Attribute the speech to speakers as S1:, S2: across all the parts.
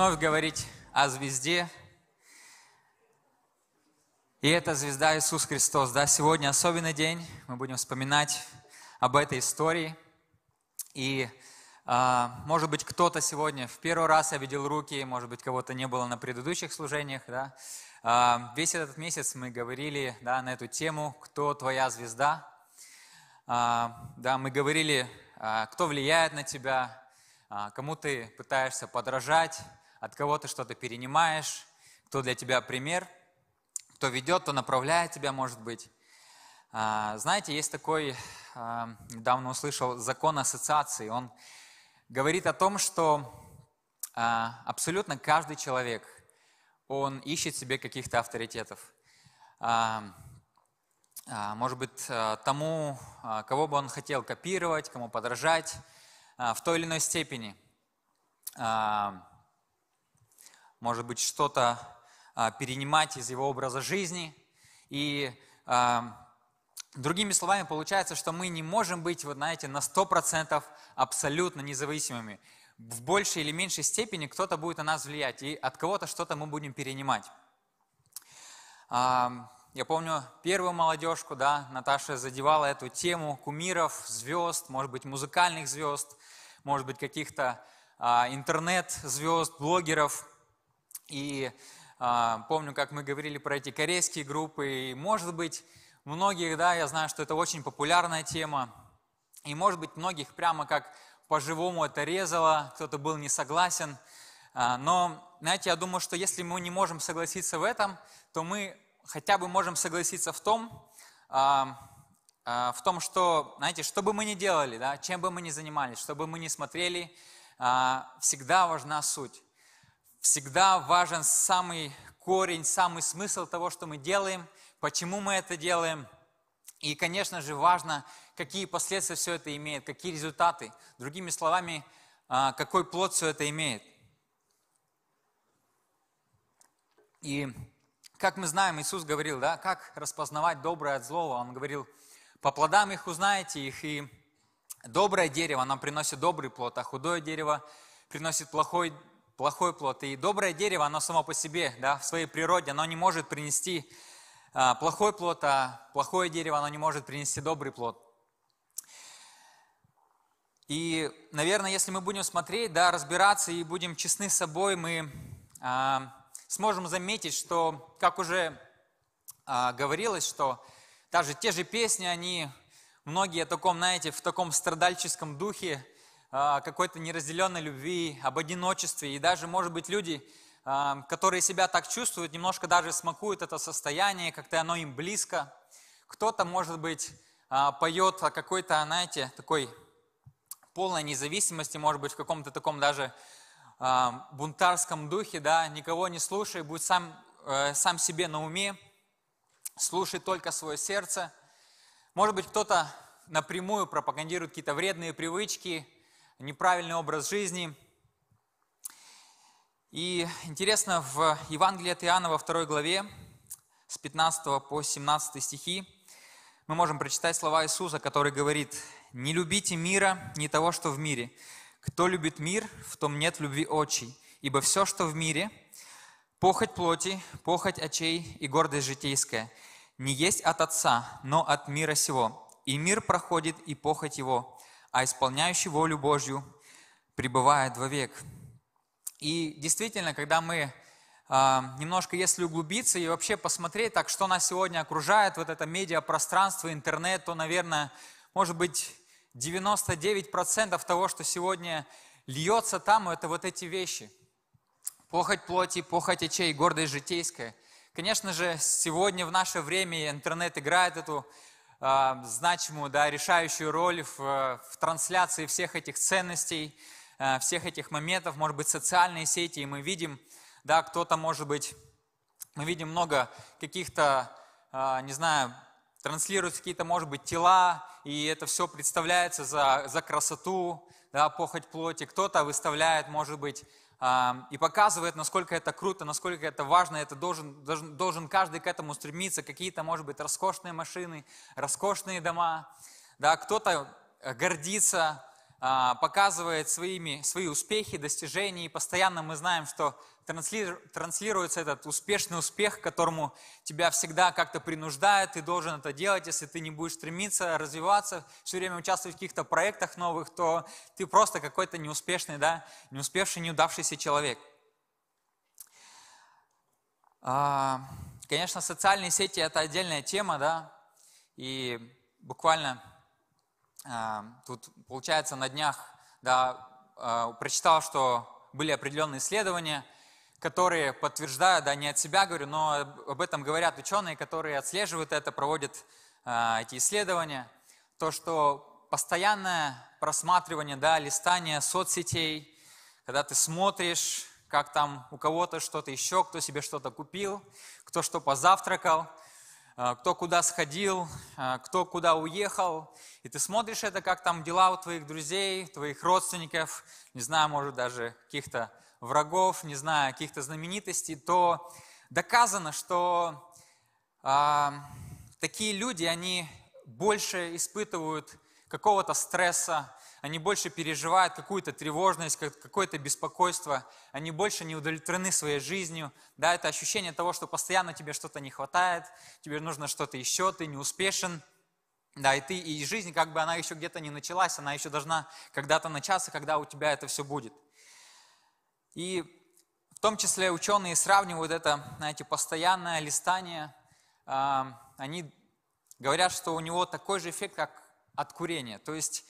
S1: вновь говорить о звезде. И эта звезда Иисус Христос. Да, сегодня особенный день. Мы будем вспоминать об этой истории. И, а, может быть, кто-то сегодня в первый раз обидел руки, может быть, кого-то не было на предыдущих служениях. Да. А, весь этот месяц мы говорили да, на эту тему «Кто твоя звезда?». А, да, мы говорили, кто влияет на тебя, кому ты пытаешься подражать, от кого ты что-то перенимаешь, кто для тебя пример, кто ведет, кто направляет тебя, может быть. А, знаете, есть такой, а, недавно услышал, закон ассоциации. Он говорит о том, что а, абсолютно каждый человек, он ищет себе каких-то авторитетов. Может быть, тому, кого бы он хотел копировать, кому подражать в той или иной степени может быть, что-то а, перенимать из его образа жизни. И а, другими словами, получается, что мы не можем быть, вот знаете, на 100% абсолютно независимыми. В большей или меньшей степени кто-то будет на нас влиять, и от кого-то что-то мы будем перенимать. А, я помню первую молодежку, да, Наташа задевала эту тему кумиров, звезд, может быть, музыкальных звезд, может быть, каких-то интернет-звезд, блогеров. И а, помню, как мы говорили про эти корейские группы, и может быть, многих, да, я знаю, что это очень популярная тема, и может быть, многих прямо как по-живому это резало, кто-то был не согласен, а, но, знаете, я думаю, что если мы не можем согласиться в этом, то мы хотя бы можем согласиться в том, а, в том, что, знаете, что бы мы ни делали, да, чем бы мы ни занимались, что бы мы ни смотрели, всегда важна суть всегда важен самый корень, самый смысл того, что мы делаем, почему мы это делаем. И, конечно же, важно, какие последствия все это имеет, какие результаты. Другими словами, а, какой плод все это имеет. И как мы знаем, Иисус говорил, да, как распознавать доброе от злого. Он говорил, по плодам их узнаете их, и доброе дерево, оно приносит добрый плод, а худое дерево приносит плохой плохой плод. И доброе дерево, оно само по себе, да, в своей природе, оно не может принести а, плохой плод, а плохое дерево, оно не может принести добрый плод. И, наверное, если мы будем смотреть, да, разбираться и будем честны с собой, мы а, сможем заметить, что, как уже а, говорилось, что даже те же песни, они многие в таком, знаете, в таком страдальческом духе, какой-то неразделенной любви, об одиночестве. И даже, может быть, люди, а, которые себя так чувствуют, немножко даже смакуют это состояние, как-то оно им близко. Кто-то, может быть, а, поет о какой-то, знаете, такой полной независимости, может быть, в каком-то таком даже бунтарском духе, да, никого не слушай, будь сам, э, сам себе на уме, слушай только свое сердце. Может быть, кто-то напрямую пропагандирует какие-то вредные привычки, неправильный образ жизни. И интересно, в Евангелии от Иоанна во второй главе, с 15 по 17 стихи, мы можем прочитать слова Иисуса, который говорит, «Не любите мира, не того, что в мире. Кто любит мир, в том нет любви очей. Ибо все, что в мире, похоть плоти, похоть очей и гордость житейская, не есть от Отца, но от мира сего. И мир проходит, и похоть его, а исполняющий волю Божью пребывает вовек. И действительно, когда мы а, немножко, если углубиться и вообще посмотреть, так что нас сегодня окружает, вот это медиапространство, интернет, то, наверное, может быть, 99% того, что сегодня льется там, это вот эти вещи. Похоть плоти, похоть очей, гордость житейская. Конечно же, сегодня в наше время интернет играет эту значимую, да, решающую роль в, в трансляции всех этих ценностей, а, всех этих моментов, может быть, социальные сети, и мы видим, да, кто-то, может быть, мы видим много каких-то, а, не знаю, транслируют какие-то, может быть, тела, и это все представляется за, за красоту, да, похоть плоти. Кто-то выставляет, может быть, и показывает, насколько это круто, насколько это важно, это должен, должен, должен каждый к этому стремиться, какие-то, может быть, роскошные машины, роскошные дома, да, кто-то э, гордится показывает своими, свои успехи, достижения, и постоянно мы знаем, что транслируется этот успешный успех, которому тебя всегда как-то принуждают, ты должен это делать, если ты не будешь стремиться развиваться, все время участвовать в каких-то проектах новых, то ты просто какой-то неуспешный, да, неуспевший, неудавшийся человек. А, конечно, социальные сети – это отдельная тема, да, и буквально а, тут, получается, на днях да, а, прочитал, что были определенные исследования, которые подтверждают, да, не от себя говорю, но об этом говорят ученые, которые отслеживают это, проводят эти исследования, то, что постоянное просматривание, да, листание соцсетей, когда ты смотришь, как там у кого-то что-то еще, кто себе что-то купил, кто что позавтракал, кто куда сходил, э, кто куда уехал. И ты смотришь это, как там дела у твоих друзей, твоих родственников, не знаю, может даже каких-то врагов, не знаю, каких-то знаменитостей, то доказано, что а, такие люди, они больше испытывают какого-то стресса, они больше переживают какую-то тревожность, какое-то беспокойство, они больше не удовлетворены своей жизнью. Да, это ощущение того, что постоянно тебе что-то не хватает, тебе нужно что-то еще, ты не успешен. Да, и ты, и жизнь, как бы она еще где-то не началась, она еще должна когда-то начаться, когда у тебя это все будет. И в том числе ученые сравнивают это, знаете, постоянное листание, они говорят, что у него такой же эффект, как от курения. То есть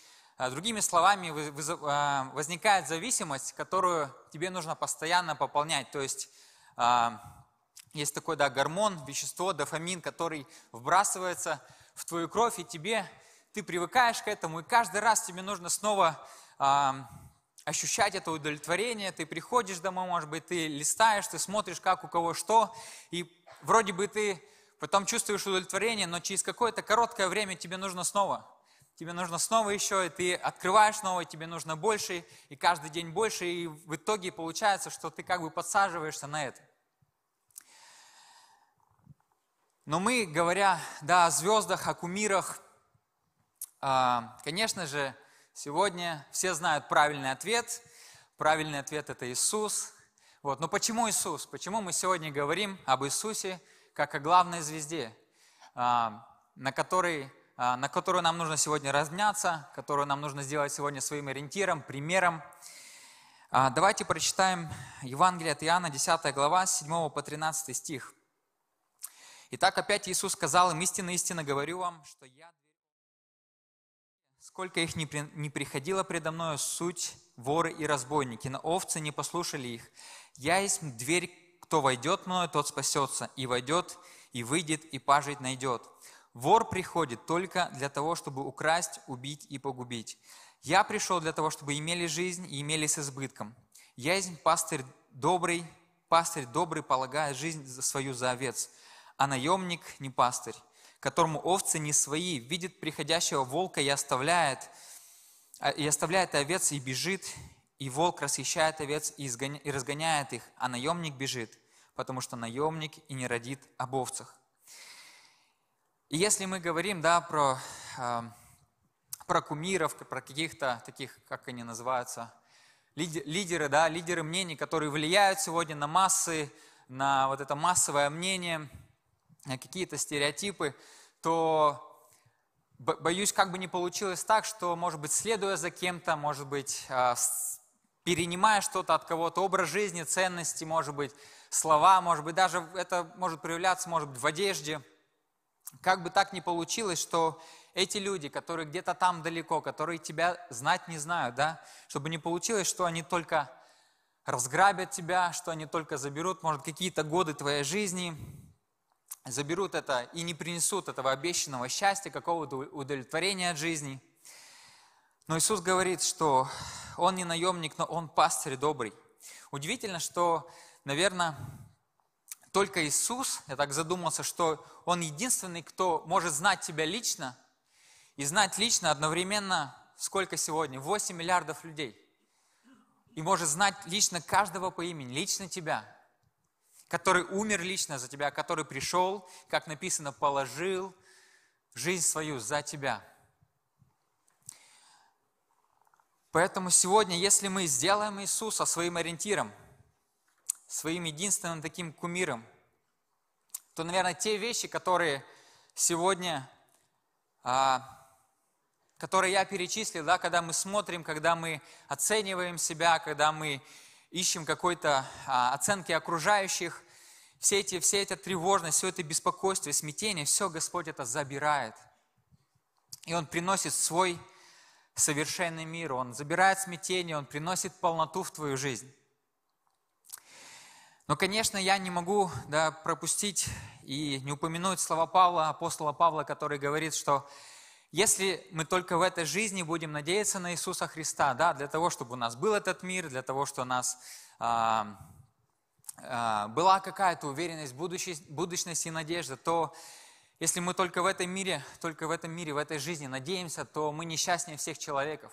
S1: другими словами, а, возникает зависимость, которую тебе нужно постоянно пополнять. То есть а, есть такой да, гормон, вещество, дофамин, который вбрасывается в твою кровь, и тебе, ты привыкаешь к этому, и каждый раз тебе нужно снова ощущать это удовлетворение, ты приходишь домой, может быть, ты листаешь, ты смотришь, как у кого что, и вроде бы ты потом чувствуешь удовлетворение, но через какое-то короткое время тебе нужно снова тебе нужно снова еще, и ты открываешь снова, и тебе нужно больше, и каждый день больше, и в итоге получается, что ты как бы подсаживаешься на это. Но мы, говоря да, о звездах, о кумирах, а, конечно же, сегодня все знают правильный ответ. Правильный ответ – это Иисус. Вот. Но почему Иисус? Почему мы сегодня говорим об Иисусе как о главной звезде, а, на которой на которую нам нужно сегодня разняться, которую нам нужно сделать сегодня своим ориентиром, примером. А, давайте прочитаем Евангелие от Иоанна, 10 глава, с 7 по 13 стих. Итак, опять Иисус сказал им, истинно, истинно говорю вам, что я Сколько их не, не приходило предо мною, суть воры и разбойники, но овцы не послушали их. Я есть дверь, кто войдет мною, тот спасется, и войдет, и выйдет, и пажить найдет. Вор приходит только для того, чтобы украсть, убить и погубить. Я пришел для того, чтобы имели жизнь и имели с избытком. Я есть пастырь добрый, пастырь добрый полагает жизнь свою за овец, а наемник не пастырь, которому овцы не свои, видит приходящего волка и оставляет, а, и оставляет овец и бежит, и волк расхищает овец и, изгоня, и разгоняет их, а наемник бежит, потому что наемник и не родит об овцах. И если мы говорим да, про, э, про кумиров, про каких-то таких, как они называются, лидеры, да, лидеры мнений, которые влияют сегодня на массы, на вот это массовое мнение, на какие-то стереотипы, то боюсь, как бы не получилось так, что, может быть, следуя за кем-то, может быть, а, перенимая что-то от кого-то, образ жизни, ценности, может быть, слова, может быть, даже это может проявляться, может быть, в одежде – как бы так ни получилось, что эти люди, которые где-то там далеко, которые тебя знать не знают, да, чтобы не получилось, что они только разграбят тебя, что они только заберут, может, какие-то годы твоей жизни, заберут это и не принесут этого обещанного счастья, какого-то удовлетворения от жизни. Но Иисус говорит, что Он не наемник, но Он пастырь добрый. Удивительно, что, наверное, только Иисус, я так задумался, что Он единственный, кто может знать тебя лично, и знать лично одновременно, сколько сегодня? 8 миллиардов людей. И может знать лично каждого по имени, лично тебя, который умер лично за тебя, который пришел, как написано, положил жизнь свою за тебя. Поэтому сегодня, если мы сделаем Иисуса своим ориентиром, своим единственным таким кумиром, то, наверное, те вещи, которые сегодня, а, которые я перечислил, да, когда мы смотрим, когда мы оцениваем себя, когда мы ищем какой-то а, оценки окружающих, все эти, все эта тревожность, все это беспокойство, смятение, все Господь это забирает. И Он приносит свой совершенный мир, Он забирает смятение, Он приносит полноту в твою жизнь. Но, конечно, я не могу да, пропустить и не упомянуть слова Павла, апостола Павла, который говорит, что если мы только в этой жизни будем надеяться на Иисуса Христа, да, для того, чтобы у нас был этот мир, для того, чтобы у нас а, а, была какая-то уверенность, будущность и надежда, то если мы только в этом мире, только в этом мире, в этой жизни надеемся, то мы несчастнее всех человеков.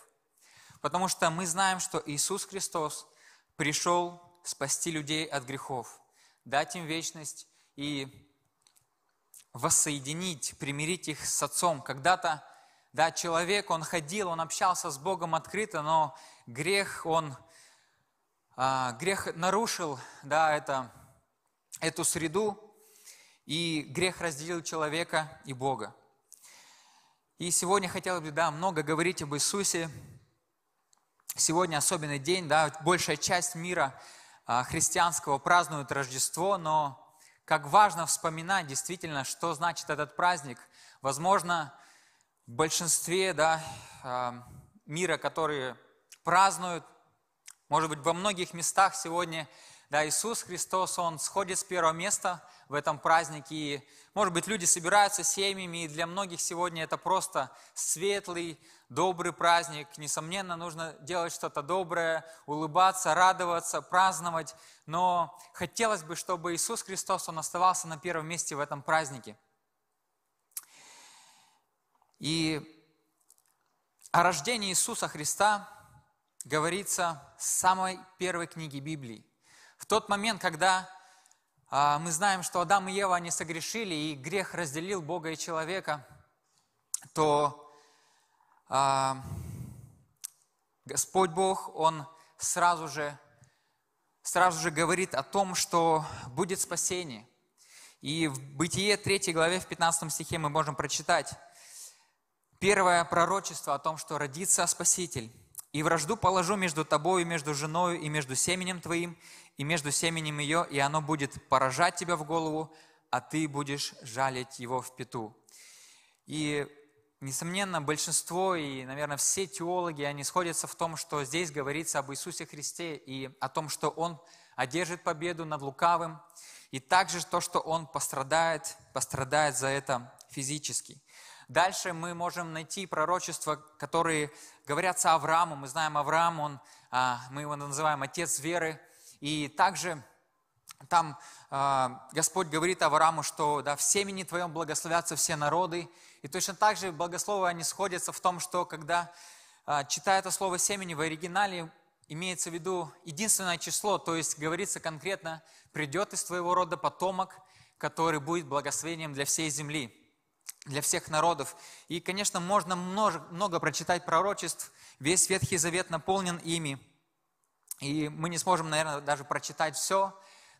S1: Потому что мы знаем, что Иисус Христос пришел спасти людей от грехов, дать им вечность и воссоединить, примирить их с Отцом. Когда-то, да, человек, он ходил, он общался с Богом открыто, но грех, он, а, грех нарушил, да, это, эту среду, и грех разделил человека и Бога. И сегодня хотел бы, да, много говорить об Иисусе. Сегодня особенный день, да, большая часть мира христианского празднует Рождество, но как важно вспоминать действительно, что значит этот праздник. Возможно, в большинстве да, а, мира, которые празднуют, может быть, во многих местах сегодня да, Иисус Христос, Он сходит с первого места в этом празднике. И, может быть, люди собираются семьями, и для многих сегодня это просто светлый, добрый праздник. Несомненно, нужно делать что-то доброе, улыбаться, радоваться, праздновать. Но хотелось бы, чтобы Иисус Христос, Он оставался на первом месте в этом празднике. И о рождении Иисуса Христа говорится в самой первой книге Библии. В тот момент, когда а, мы знаем, что Адам и Ева, они согрешили, и грех разделил Бога и человека, то а, Господь Бог, Он сразу же, сразу же говорит о том, что будет спасение. И в Бытие 3 главе, в 15 стихе мы можем прочитать первое пророчество о том, что родится Спаситель. «И вражду положу между тобою, между женою, и между семенем твоим, и между семенем ее, и оно будет поражать тебя в голову, а ты будешь жалить его в пету». И Несомненно, большинство и, наверное, все теологи, они сходятся в том, что здесь говорится об Иисусе Христе и о том, что Он одержит победу над лукавым, и также то, что Он пострадает, пострадает за это физически. Дальше мы можем найти пророчества, которые говорятся Аврааму. Мы знаем Авраам, он, а, мы его называем отец веры. И также там а, Господь говорит Аврааму, что да, в семени твоем благословятся все народы, и точно так же богословы, они сходятся в том, что когда а, читая это слово семени в оригинале, имеется в виду единственное число, то есть говорится конкретно, придет из твоего рода потомок, который будет благословением для всей земли, для всех народов. И, конечно, можно много, много прочитать пророчеств, весь Ветхий Завет наполнен ими, и мы не сможем, наверное, даже прочитать все,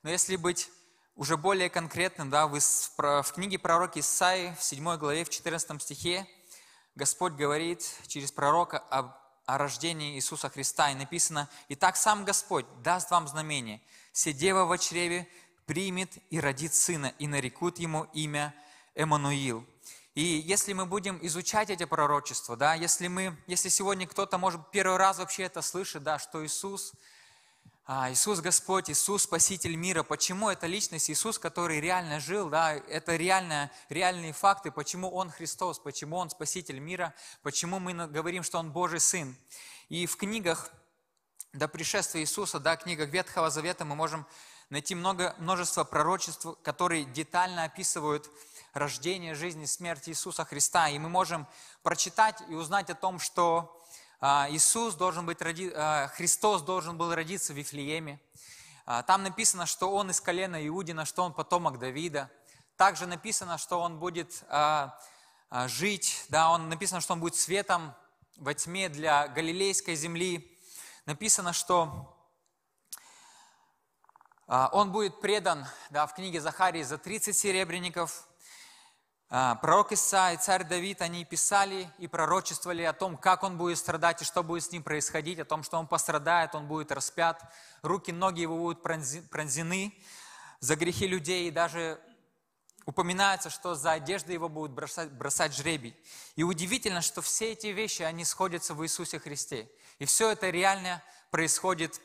S1: но если быть уже более конкретно, да, в, в книге пророка Исаи, в 7 главе, в 14 стихе, Господь говорит через пророка об, о рождении Иисуса Христа, и написано, «Итак, сам Господь даст вам знамение, все дева в чреве примет и родит сына, и нарекут ему имя Эммануил». И если мы будем изучать эти пророчества, да, если, мы, если сегодня кто-то, может, первый раз вообще это слышит, да, что Иисус – а, Иисус Господь, Иисус Спаситель мира. Почему это личность Иисус, который реально жил, да, это реально, реальные факты, почему Он Христос, почему Он Спаситель мира, почему мы говорим, что Он Божий Сын. И в книгах до пришествия Иисуса, да, книгах Ветхого Завета мы можем найти много, множество пророчеств, которые детально описывают рождение, жизнь и смерть Иисуса Христа. И мы можем прочитать и узнать о том, что а, Иисус должен быть, роди... А, Христос должен был родиться в Вифлееме. А, там написано, что Он из колена Иудина, что Он потомок Давида. Также написано, что Он будет жить, да, он написано, что Он будет светом во тьме для галилейской земли. Написано, что он будет предан да, в книге Захарии за 30 серебряников. А, пророк Иса и царь Давид, они писали и пророчествовали о том, как он будет страдать и что будет с ним происходить, о том, что он пострадает, он будет распят, руки, ноги его будут пронзены за грехи людей, и даже упоминается, что за одежды его будут бросать, бросать жребий. И удивительно, что все эти вещи, они сходятся в Иисусе Христе. И все это реально происходит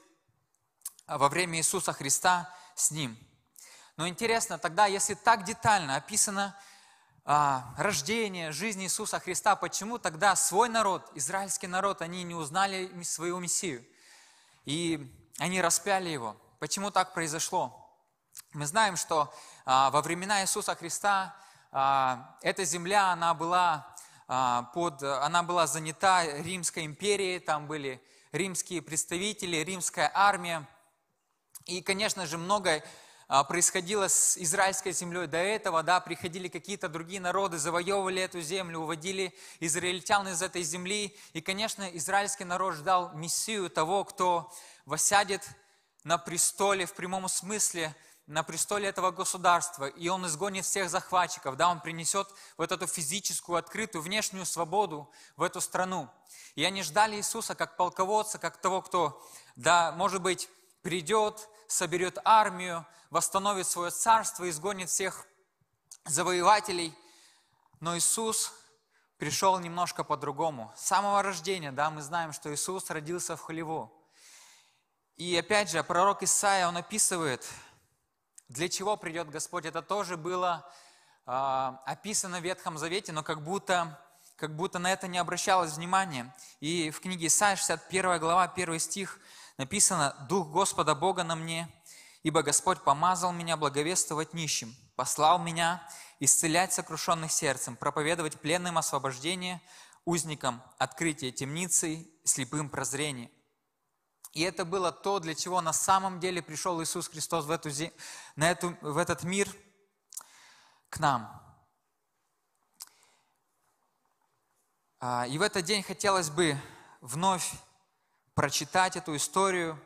S1: во время Иисуса Христа с Ним. Но интересно, тогда, если так детально описано а, рождение, жизнь Иисуса Христа, почему тогда свой народ, израильский народ, они не узнали своего Мессию? И они распяли его. Почему так произошло? Мы знаем, что а, во времена Иисуса Христа а, эта земля, она была, а, под, она была занята Римской империей, там были римские представители, римская армия. И, конечно же, многое происходило с израильской землей до этого, да, приходили какие-то другие народы, завоевывали эту землю, уводили израильтян из этой земли. И, конечно, израильский народ ждал Мессию, того, кто восядет на престоле в прямом смысле – на престоле этого государства, и он изгонит всех захватчиков, да, он принесет вот эту физическую, открытую, внешнюю свободу в эту страну. И они ждали Иисуса как полководца, как того, кто, да, может быть, придет, соберет армию, восстановит свое царство, изгонит всех завоевателей. Но Иисус пришел немножко по-другому. С самого рождения, да, мы знаем, что Иисус родился в Хлеву. И опять же, пророк Исаия, он описывает, для чего придет Господь, это тоже было э, описано в Ветхом Завете, но как будто, как будто на это не обращалось внимания. И в книге Исаия, 61 глава, 1 стих написано, «Дух Господа Бога на мне, ибо Господь помазал меня благовествовать нищим, послал меня исцелять сокрушенных сердцем, проповедовать пленным освобождение, узникам открытие темницы, слепым прозрение». И это было то, для чего на самом деле пришел Иисус Христос в, эту, на эту, в этот мир к нам. А, и в этот день хотелось бы вновь прочитать эту историю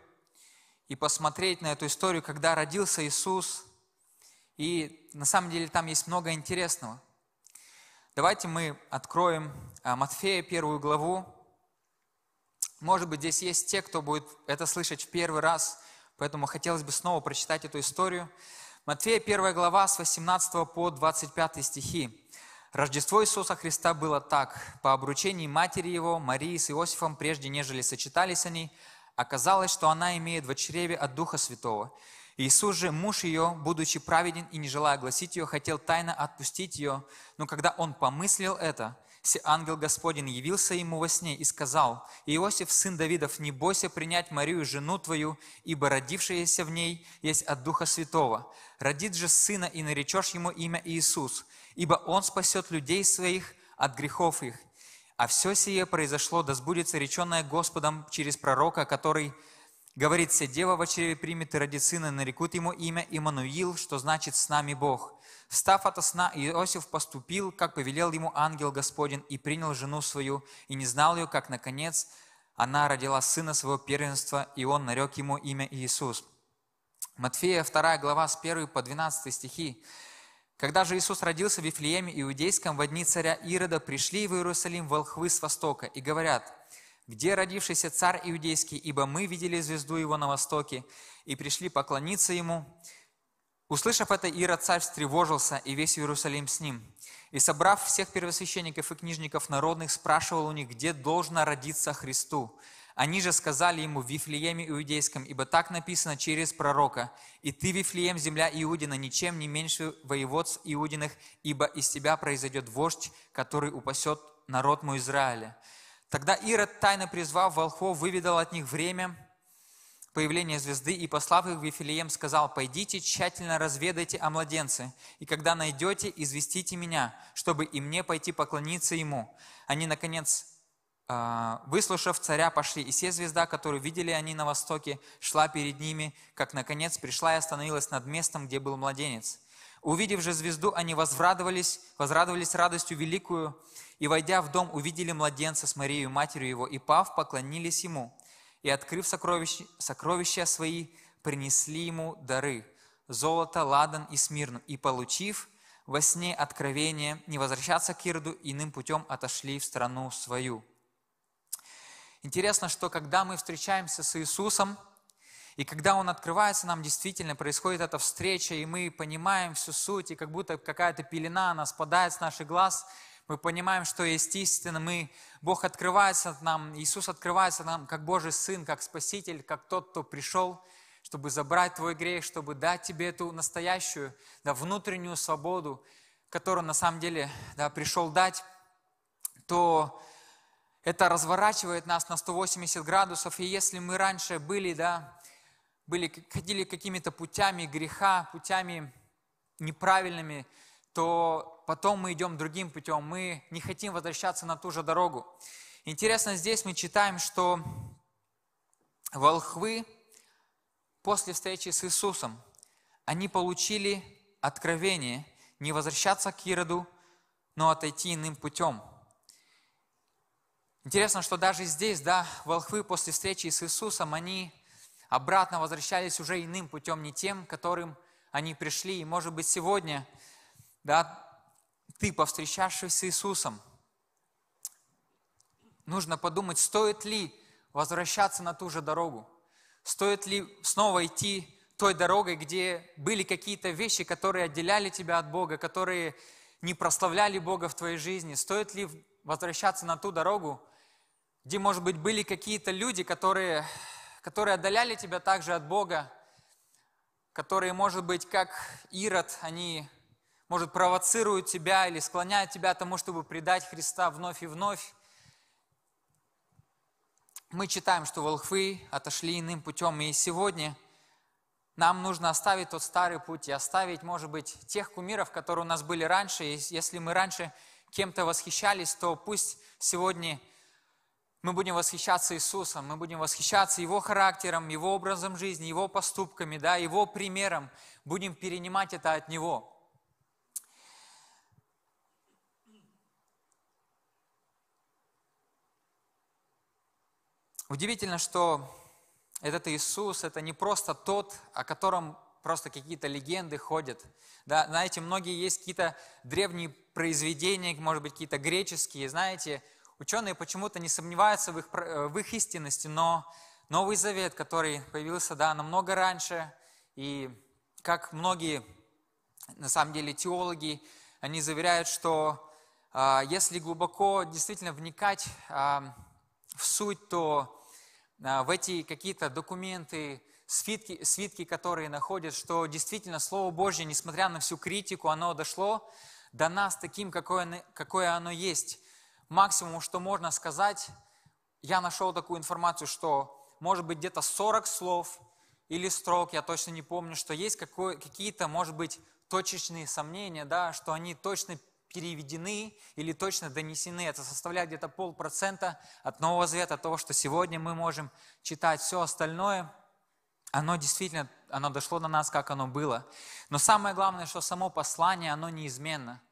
S1: и посмотреть на эту историю, когда родился Иисус. И на самом деле там есть много интересного. Давайте мы откроем а, Матфея первую главу, может быть, здесь есть те, кто будет это слышать в первый раз, поэтому хотелось бы снова прочитать эту историю. Матфея 1 глава с 18 по 25 стихи. Рождество Иисуса Христа было так. По обручении матери его, Марии с Иосифом, прежде нежели сочетались они, оказалось, что она имеет в чреве от Духа Святого. Иисус же, муж ее, будучи праведен и не желая огласить ее, хотел тайно отпустить ее, но когда он помыслил это, ангел Господень явился ему во сне и сказал, «Иосиф, сын Давидов, не бойся принять Марию, жену твою, ибо родившаяся в ней есть от Духа Святого. Родит же сына, и наречешь ему имя Иисус, ибо он спасет людей своих от грехов их. А все сие произошло, да сбудется реченное Господом через пророка, который говорит, «Се дева в чреве примет и родит сына, нарекут ему имя Имануил, что значит «с нами Бог». Встав от сна, Иосиф поступил, как повелел ему ангел Господень, и принял жену свою, и не знал ее, как, наконец, она родила сына своего первенства, и он нарек ему имя Иисус. Матфея 2 глава с 1 по 12 стихи. Когда же Иисус родился в Вифлееме Иудейском, в дни царя Ирода пришли в Иерусалим волхвы с востока и говорят, «Где родившийся царь Иудейский? Ибо мы видели звезду его на востоке и пришли поклониться ему». Услышав это, Ирод царь встревожился, и весь Иерусалим с ним. И, собрав всех первосвященников и книжников народных, спрашивал у них, где должно родиться Христу. Они же сказали ему в Вифлееме Иудейском, ибо так написано через пророка, «И ты, Вифлеем, земля Иудина, ничем не меньше воеводств Иудиных, ибо из тебя произойдет вождь, который упасет народ мой Израиля». Тогда Ирод, тайно призвав волхов, выведал от них время, появления звезды и, послав их в Вифилеем, сказал, «Пойдите, тщательно разведайте о младенце, и когда найдете, известите меня, чтобы и мне пойти поклониться ему». Они, наконец, выслушав царя, пошли, и все звезда, которую видели они на востоке, шла перед ними, как, наконец, пришла и остановилась над местом, где был младенец. Увидев же звезду, они возрадовались, возрадовались радостью великую, и, войдя в дом, увидели младенца с Марией, матерью его, и, пав, поклонились ему. И, открыв сокровища, сокровища свои, принесли ему дары – золото, ладан и смирну, и, получив во сне откровение, не возвращаться к Ирду, иным путем отошли в страну свою. Интересно, что когда мы встречаемся с Иисусом, и когда Он открывается, нам действительно происходит эта встреча, и мы понимаем всю суть, и как будто какая-то пелена, она спадает с наших глаз, мы понимаем, что естественно, мы, Бог открывается нам, Иисус открывается нам как Божий Сын, как Спаситель, как тот, кто пришел, чтобы забрать твой грех, чтобы дать тебе эту настоящую, да, внутреннюю свободу, которую на самом деле да, пришел дать, то это разворачивает нас на 180 градусов. И если мы раньше были, да, были, ходили какими-то путями греха, путями неправильными, то потом мы идем другим путем. Мы не хотим возвращаться на ту же дорогу. Интересно, здесь мы читаем, что волхвы после встречи с Иисусом, они получили откровение не возвращаться к Ироду, но отойти иным путем. Интересно, что даже здесь, да, волхвы после встречи с Иисусом, они обратно возвращались уже иным путем, не тем, которым они пришли. И, может быть, сегодня, да, ты, повстречавшись с Иисусом, нужно подумать, стоит ли возвращаться на ту же дорогу, стоит ли снова идти той дорогой, где были какие-то вещи, которые отделяли тебя от Бога, которые не прославляли Бога в твоей жизни, стоит ли возвращаться на ту дорогу, где, может быть, были какие-то люди, которые которые отдаляли тебя также от Бога, которые, может быть, как Ирод, они, может, провоцируют тебя или склоняют тебя к тому, чтобы предать Христа вновь и вновь. Мы читаем, что волхвы отошли иным путем, и сегодня нам нужно оставить тот старый путь и оставить, может быть, тех кумиров, которые у нас были раньше. И если мы раньше кем-то восхищались, то пусть сегодня мы будем восхищаться Иисусом, мы будем восхищаться Его характером, Его образом жизни, Его поступками, да, Его примером. Будем перенимать это от Него. Удивительно, что этот Иисус, это не просто тот, о котором просто какие-то легенды ходят. Да, знаете, многие есть какие-то древние произведения, может быть, какие-то греческие, знаете, Ученые почему-то не сомневаются в их, э, в их истинности, но Новый Завет, который появился да, намного раньше, и как многие, на самом деле, теологи, они заверяют, что э, если глубоко действительно вникать э, в суть, то э, в эти какие-то документы, свитки, свитки, которые находят, что действительно Слово Божье, несмотря на всю критику, оно дошло до нас таким, какое, какое оно есть максимум, что можно сказать, я нашел такую информацию, что может быть где-то 40 слов или строк, я точно не помню, что есть какие-то, может быть, точечные сомнения, да, что они точно переведены или точно донесены. Это составляет где-то полпроцента от Нового Завета, того, что сегодня мы можем читать. Все остальное, оно действительно, оно дошло до нас, как оно было. Но самое главное, что само послание, оно неизменно.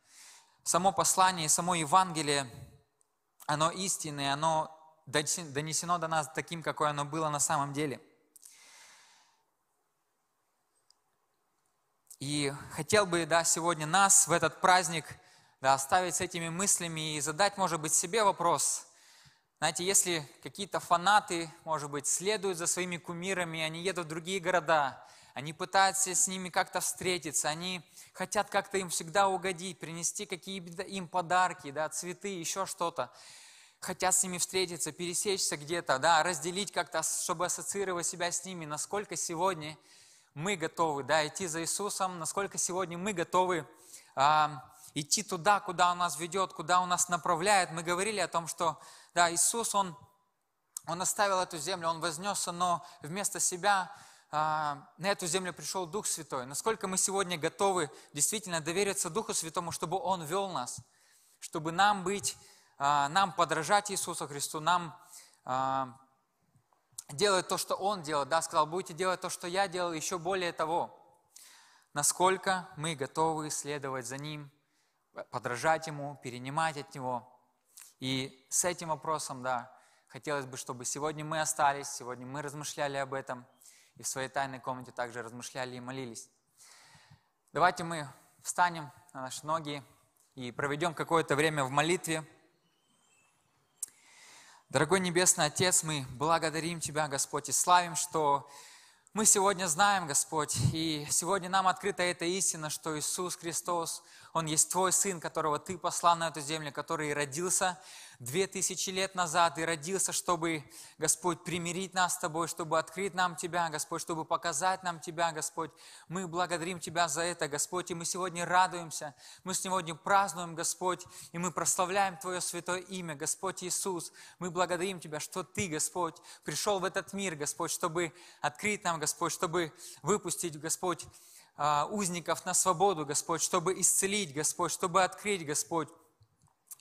S1: Само послание, само Евангелие, оно истинное, оно донесено до нас таким, какое оно было на самом деле. И хотел бы, да, сегодня нас в этот праздник да, оставить с этими мыслями и задать, может быть, себе вопрос. Знаете, если какие-то фанаты, может быть, следуют за своими кумирами, они едут в другие города, они пытаются с ними как-то встретиться, они хотят как-то им всегда угодить, принести какие-то им подарки, да, цветы, еще что-то. Хотят с ними встретиться, пересечься где-то, да, разделить как-то, чтобы ассоциировать себя с ними. Насколько сегодня мы готовы да, идти за Иисусом, насколько сегодня мы готовы а, идти туда, куда Он нас ведет, куда Он нас направляет. Мы говорили о том, что да, Иисус, Он, Он оставил эту землю, Он вознесся, но вместо себя на эту землю пришел Дух Святой. Насколько мы сегодня готовы действительно довериться Духу Святому, чтобы Он вел нас, чтобы нам быть, а, нам подражать Иисусу Христу, нам а, делать то, что Он делает. Да, сказал, будете делать то, что я делал, еще более того. насколько мы готовы следовать за Ним, подражать Ему, перенимать от Него. И с этим вопросом, да, хотелось бы, чтобы сегодня мы остались, сегодня мы размышляли об этом, и в своей тайной комнате также размышляли и молились. Давайте мы встанем на наши ноги и проведем какое-то время в молитве. Дорогой Небесный Отец, мы благодарим Тебя, Господь, и славим, что мы сегодня знаем, Господь, и сегодня нам открыта эта истина, что Иисус Христос, Он есть Твой Сын, которого Ты послал на эту землю, который родился две тысячи лет назад и родился, чтобы, Господь, примирить нас с Тобой, чтобы открыть нам Тебя, Господь, чтобы показать нам Тебя, Господь. Мы благодарим Тебя за это, Господь, и мы сегодня радуемся, мы сегодня празднуем, Господь, и мы прославляем Твое святое имя, Господь Иисус. Мы благодарим Тебя, что Ты, Господь, пришел в этот мир, Господь, чтобы открыть нам, Господь, чтобы выпустить, Господь, а, узников на свободу, Господь, чтобы исцелить, Господь, чтобы открыть, Господь,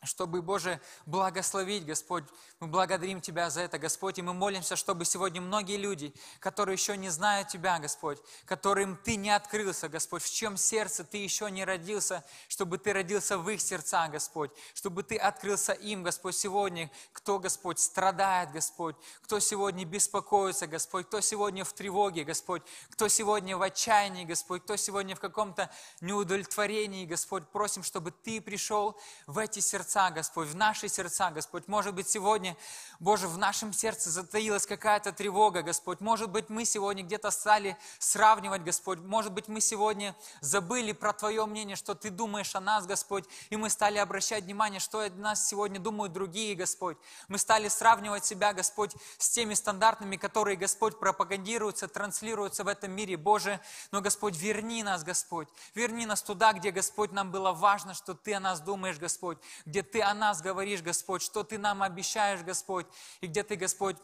S1: чтобы, Боже, благословить, Господь. Мы благодарим Тебя за это, Господь, и мы молимся, чтобы сегодня многие люди, которые еще не знают Тебя, Господь, которым Ты не открылся, Господь, в чем сердце Ты еще не родился, чтобы Ты родился в их сердцах, Господь, чтобы Ты открылся им, Господь, сегодня, кто, Господь, страдает, Господь, кто сегодня беспокоится, Господь, кто сегодня в тревоге, Господь, кто сегодня в отчаянии, Господь, кто сегодня в каком-то неудовлетворении, Господь, просим, чтобы Ты пришел в эти сердца, сердца, Господь, в наши сердца, Господь. Может быть, сегодня, Боже, в нашем сердце затаилась какая-то тревога, Господь. Может быть, мы сегодня где-то стали сравнивать, Господь. Может быть, мы сегодня забыли про Твое мнение, что Ты думаешь о нас, Господь, и мы стали обращать внимание, что о нас сегодня думают другие, Господь. Мы стали сравнивать себя, Господь, с теми стандартами, которые, Господь, пропагандируются, транслируются в этом мире, Боже. Но, Господь, верни нас, Господь. Верни нас туда, где, Господь, нам было важно, что Ты о нас думаешь, Господь, где Ты о нас говоришь, Господь, что Ты нам обещаешь, Господь, и где Ты, Господь,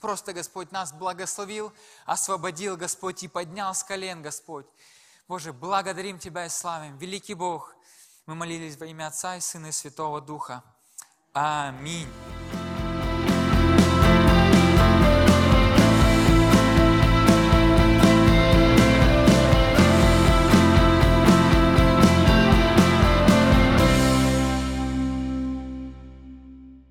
S1: просто, Господь, нас благословил, освободил, Господь, и поднял с колен, Господь. Боже, благодарим Тебя и славим. Великий Бог, мы молились во имя Отца и Сына и Святого Духа. Аминь.